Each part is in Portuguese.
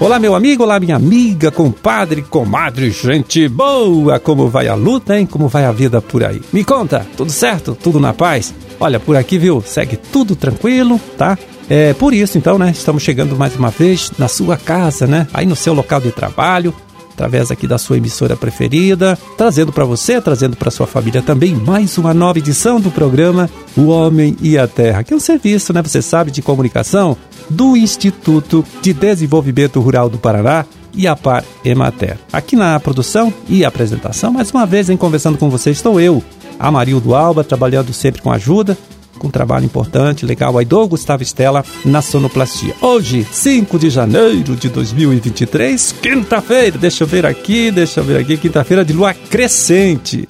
Olá, meu amigo, olá, minha amiga, compadre, comadre, gente boa! Como vai a luta, hein? Como vai a vida por aí? Me conta, tudo certo? Tudo na paz? Olha, por aqui, viu? Segue tudo tranquilo, tá? É por isso, então, né? Estamos chegando mais uma vez na sua casa, né? Aí no seu local de trabalho, através aqui da sua emissora preferida, trazendo para você, trazendo para sua família também mais uma nova edição do programa O Homem e a Terra, que é um serviço, né? Você sabe, de comunicação do Instituto de Desenvolvimento Rural do Paraná e a Emater. Aqui na produção e apresentação, mais uma vez em conversando com você estou eu, Amarildo Alba, trabalhando sempre com ajuda, com um trabalho importante, legal aí do Gustavo Estela na sonoplastia. Hoje, 5 de janeiro de 2023, quinta-feira, deixa eu ver aqui, deixa eu ver aqui, quinta-feira de lua crescente.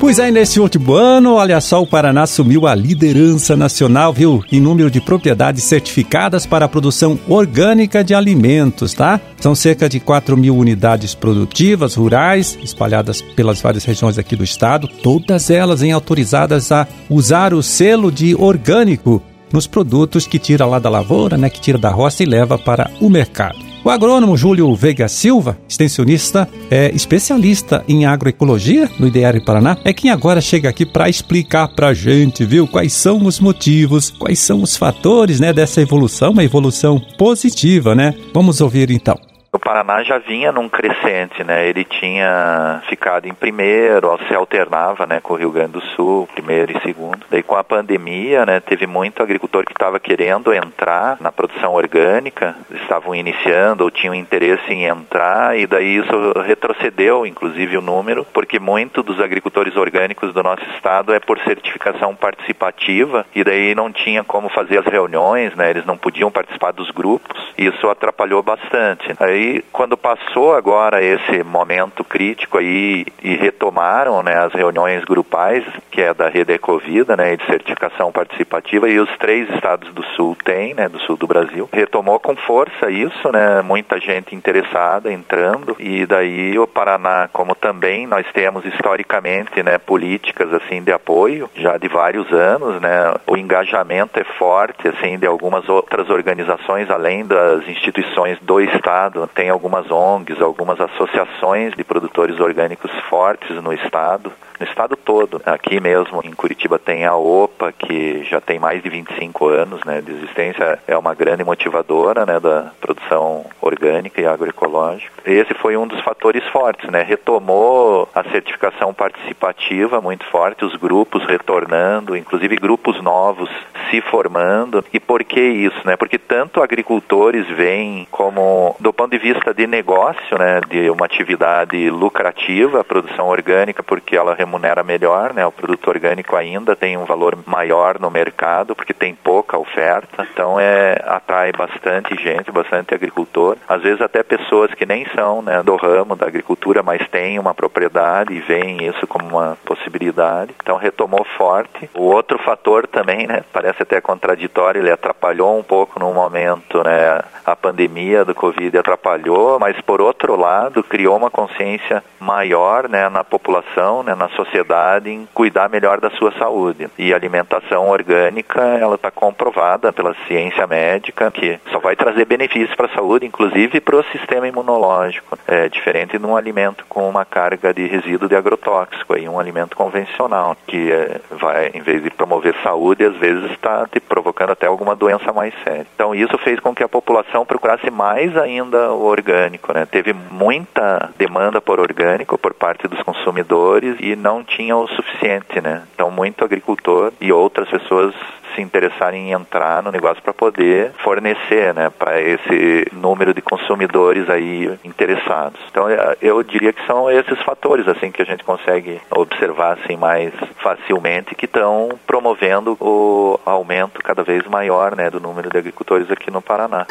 Pois aí, nesse último ano, olha só, o Paraná assumiu a liderança nacional, viu? Em número de propriedades certificadas para a produção orgânica de alimentos, tá? São cerca de 4 mil unidades produtivas rurais, espalhadas pelas várias regiões aqui do estado, todas elas em autorizadas a usar o selo de orgânico nos produtos que tira lá da lavoura, né? Que tira da roça e leva para o mercado. O agrônomo Júlio Veiga Silva, extensionista, é especialista em agroecologia no IDR Paraná, é quem agora chega aqui para explicar para a gente, viu, quais são os motivos, quais são os fatores, né, dessa evolução, uma evolução positiva, né? Vamos ouvir então. O Paraná já vinha num crescente, né? Ele tinha ficado em primeiro, se alternava, né, com o Rio Grande do Sul, primeiro e segundo. Daí com a pandemia, né, teve muito agricultor que estava querendo entrar na produção orgânica, estavam iniciando ou tinham interesse em entrar e daí isso retrocedeu, inclusive o número, porque muito dos agricultores orgânicos do nosso estado é por certificação participativa e daí não tinha como fazer as reuniões, né? Eles não podiam participar dos grupos. E isso atrapalhou bastante. Aí aí, quando passou agora esse momento crítico aí e retomaram né, as reuniões grupais, que é da rede Ecovida, né, de certificação participativa, e os três estados do sul têm, né, do sul do Brasil, retomou com força isso, né, muita gente interessada entrando, e daí o Paraná, como também nós temos historicamente, né, políticas assim de apoio, já de vários anos, né, o engajamento é forte, assim, de algumas outras organizações, além das instituições do estado, tem algumas ONGs, algumas associações de produtores orgânicos fortes no estado, no estado todo. Aqui mesmo em Curitiba tem a OPA, que já tem mais de 25 anos né, de existência, é uma grande motivadora né, da produção orgânica e agroecológica. Esse foi um dos fatores fortes, né? Retomou a certificação participativa muito forte, os grupos retornando, inclusive grupos novos se formando. E por que isso, né? Porque tanto agricultores veem como do ponto de vista de negócio, né, de uma atividade lucrativa, a produção orgânica, porque ela remunera melhor, né? O produto orgânico ainda tem um valor maior no mercado, porque tem pouca oferta. Então é atrai bastante gente, bastante agricultor. Às vezes até pessoas que nem são, né, do ramo da agricultura, mas têm uma propriedade e veem isso como uma possibilidade. Então retomou forte. O outro fator também, né, parece até contraditório, ele atrapalhou um pouco no momento, né, a pandemia do Covid atrapalhou, mas por outro lado criou uma consciência maior, né, na população, né, na sociedade em cuidar melhor da sua saúde. E alimentação orgânica, ela está comprovada pela ciência médica que só vai trazer benefícios para a saúde, inclusive para o sistema imunológico. É diferente de um alimento com uma carga de resíduo de agrotóxico, aí um alimento convencional que é, vai, em vez de promover saúde, às vezes está te provocando até alguma doença mais séria. Então isso fez com que a população procurasse mais ainda o orgânico, né? Teve muita demanda por orgânico por parte dos consumidores e não tinha o suficiente, né? Então muito agricultor e outras pessoas se interessarem em entrar no negócio para poder fornecer, né, para esse número de consumidores aí interessados. Então eu diria que são esses fatores assim que a gente consegue observar assim mais facilmente que estão promovendo o aumento cada vez maior, né, do número de agricultores aqui no Paraná.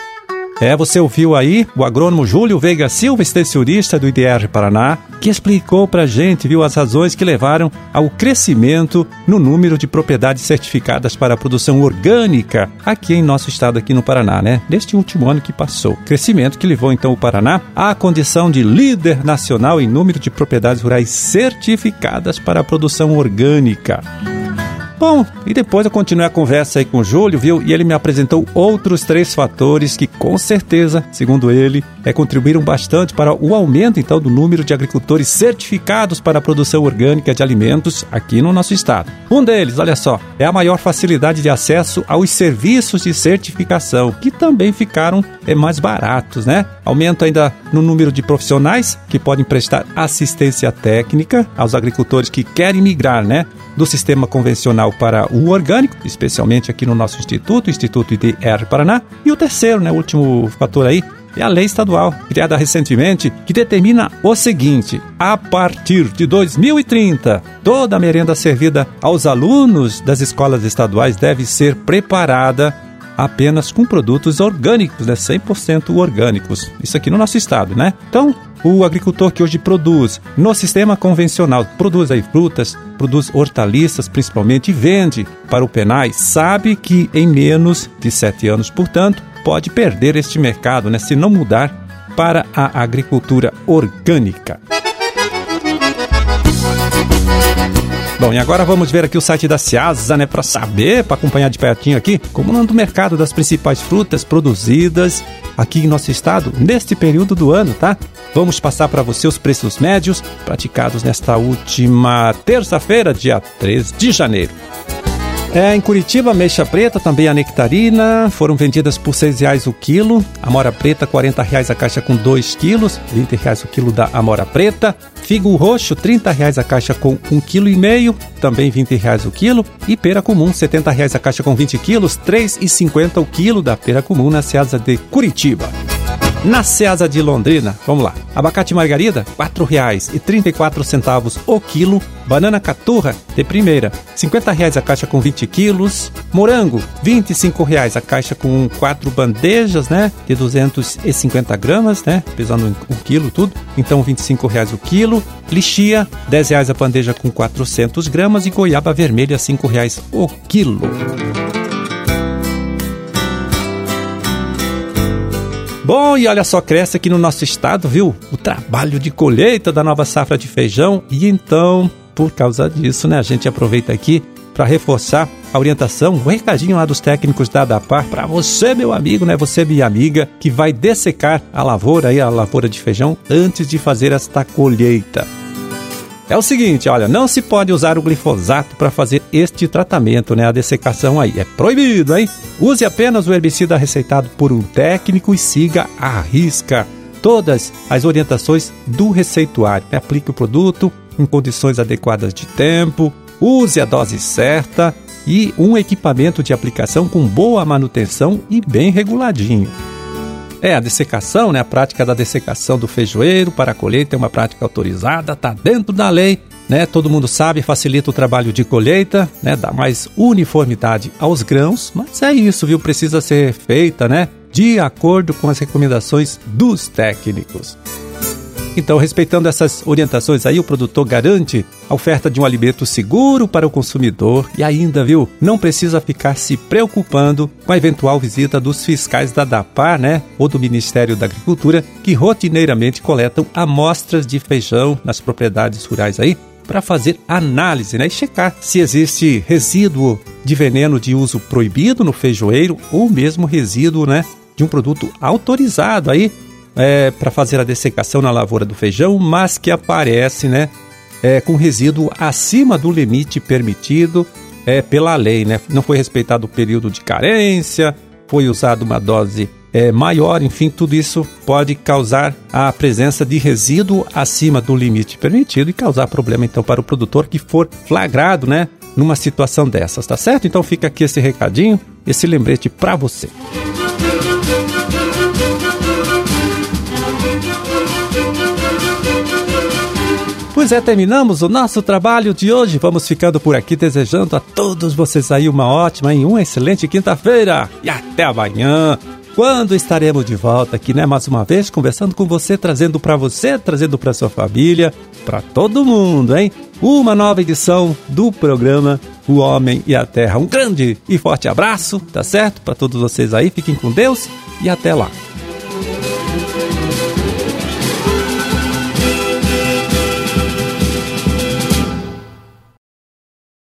É, você ouviu aí o agrônomo Júlio Veiga Silva, extensionista do IDR Paraná, que explicou pra gente, viu, as razões que levaram ao crescimento no número de propriedades certificadas para a produção orgânica aqui em nosso estado, aqui no Paraná, né? Neste último ano que passou. Crescimento que levou então o Paraná à condição de líder nacional em número de propriedades rurais certificadas para a produção orgânica. Bom, e depois eu continuei a conversa aí com o Júlio, viu? E ele me apresentou outros três fatores que, com certeza, segundo ele, é, contribuíram bastante para o aumento, então, do número de agricultores certificados para a produção orgânica de alimentos aqui no nosso estado. Um deles, olha só, é a maior facilidade de acesso aos serviços de certificação, que também ficaram é, mais baratos, né? Aumento ainda no número de profissionais que podem prestar assistência técnica aos agricultores que querem migrar, né? Do sistema convencional para o orgânico, especialmente aqui no nosso instituto, Instituto IDR Paraná. E o terceiro, né, o último fator aí, é a lei estadual, criada recentemente, que determina o seguinte: a partir de 2030, toda a merenda servida aos alunos das escolas estaduais deve ser preparada apenas com produtos orgânicos, né? 100% orgânicos. Isso aqui no nosso estado, né? Então, o agricultor que hoje produz no sistema convencional, produz aí frutas, produz hortaliças principalmente e vende para o Penai, sabe que em menos de sete anos, portanto, pode perder este mercado, né? Se não mudar para a agricultura orgânica. Bom, e agora vamos ver aqui o site da Ciasa, né, para saber, para acompanhar de pertinho aqui, como anda o mercado das principais frutas produzidas aqui em nosso estado neste período do ano, tá? Vamos passar para você os preços médios praticados nesta última terça-feira, dia 3 de janeiro. É, em Curitiba, mexa preta, também a nectarina, foram vendidas por R$ reais o quilo. Amora preta, R$ reais a caixa com 2 quilos, R$ reais o quilo da amora preta. Figo roxo, R$ reais a caixa com 1,5 kg, também R$ reais o quilo. E pera comum, R$ reais a caixa com 20 quilos, R$ 3,50 o quilo da pera comum na Seasa de Curitiba. Na Ceasa de Londrina, vamos lá. Abacate margarida, R$ 4,34 o quilo. Banana caturra, de primeira, R$ 50,00 a caixa com 20 quilos. Morango, R$ 25,00 a caixa com quatro bandejas, né? De 250 gramas, né? Pesando um quilo tudo. Então, R$ 25,00 o quilo. Lixia, R$ 10,00 a bandeja com 400 gramas. E goiaba vermelha, R$ 5,00 o quilo. Bom, e olha só, cresce aqui no nosso estado, viu? O trabalho de colheita da nova safra de feijão. E então, por causa disso, né, a gente aproveita aqui para reforçar a orientação, o um recadinho lá dos técnicos da ADAPAR para você, meu amigo, né, você minha amiga, que vai dessecar a lavoura aí, a lavoura de feijão antes de fazer esta colheita. É o seguinte, olha, não se pode usar o glifosato para fazer este tratamento, né? A dessecação aí é proibido, hein? Use apenas o herbicida receitado por um técnico e siga à risca todas as orientações do receituário. Aplique o produto em condições adequadas de tempo, use a dose certa e um equipamento de aplicação com boa manutenção e bem reguladinho. É, a dessecação, né? A prática da dessecação do feijoeiro para a colheita é uma prática autorizada, está dentro da lei, né? Todo mundo sabe, facilita o trabalho de colheita, né? Dá mais uniformidade aos grãos, mas é isso, viu? Precisa ser feita, né? De acordo com as recomendações dos técnicos. Então, respeitando essas orientações aí, o produtor garante a oferta de um alimento seguro para o consumidor. E ainda, viu, não precisa ficar se preocupando com a eventual visita dos fiscais da DAPAR, né, ou do Ministério da Agricultura, que rotineiramente coletam amostras de feijão nas propriedades rurais aí para fazer análise né, e checar se existe resíduo de veneno de uso proibido no feijoeiro ou mesmo resíduo né, de um produto autorizado aí é, para fazer a dessecação na lavoura do feijão, mas que aparece né, é, com resíduo acima do limite permitido é, pela lei. Né? Não foi respeitado o período de carência, foi usada uma dose é, maior, enfim, tudo isso pode causar a presença de resíduo acima do limite permitido e causar problema então para o produtor que for flagrado, né, numa situação dessas, tá certo? Então fica aqui esse recadinho, esse lembrete para você. Pois é, terminamos o nosso trabalho de hoje. Vamos ficando por aqui desejando a todos vocês aí uma ótima e uma excelente quinta-feira. E até amanhã, quando estaremos de volta aqui, né? Mais uma vez, conversando com você, trazendo para você, trazendo para sua família, para todo mundo, hein? Uma nova edição do programa O Homem e a Terra. Um grande e forte abraço, tá certo? Para todos vocês aí, fiquem com Deus e até lá.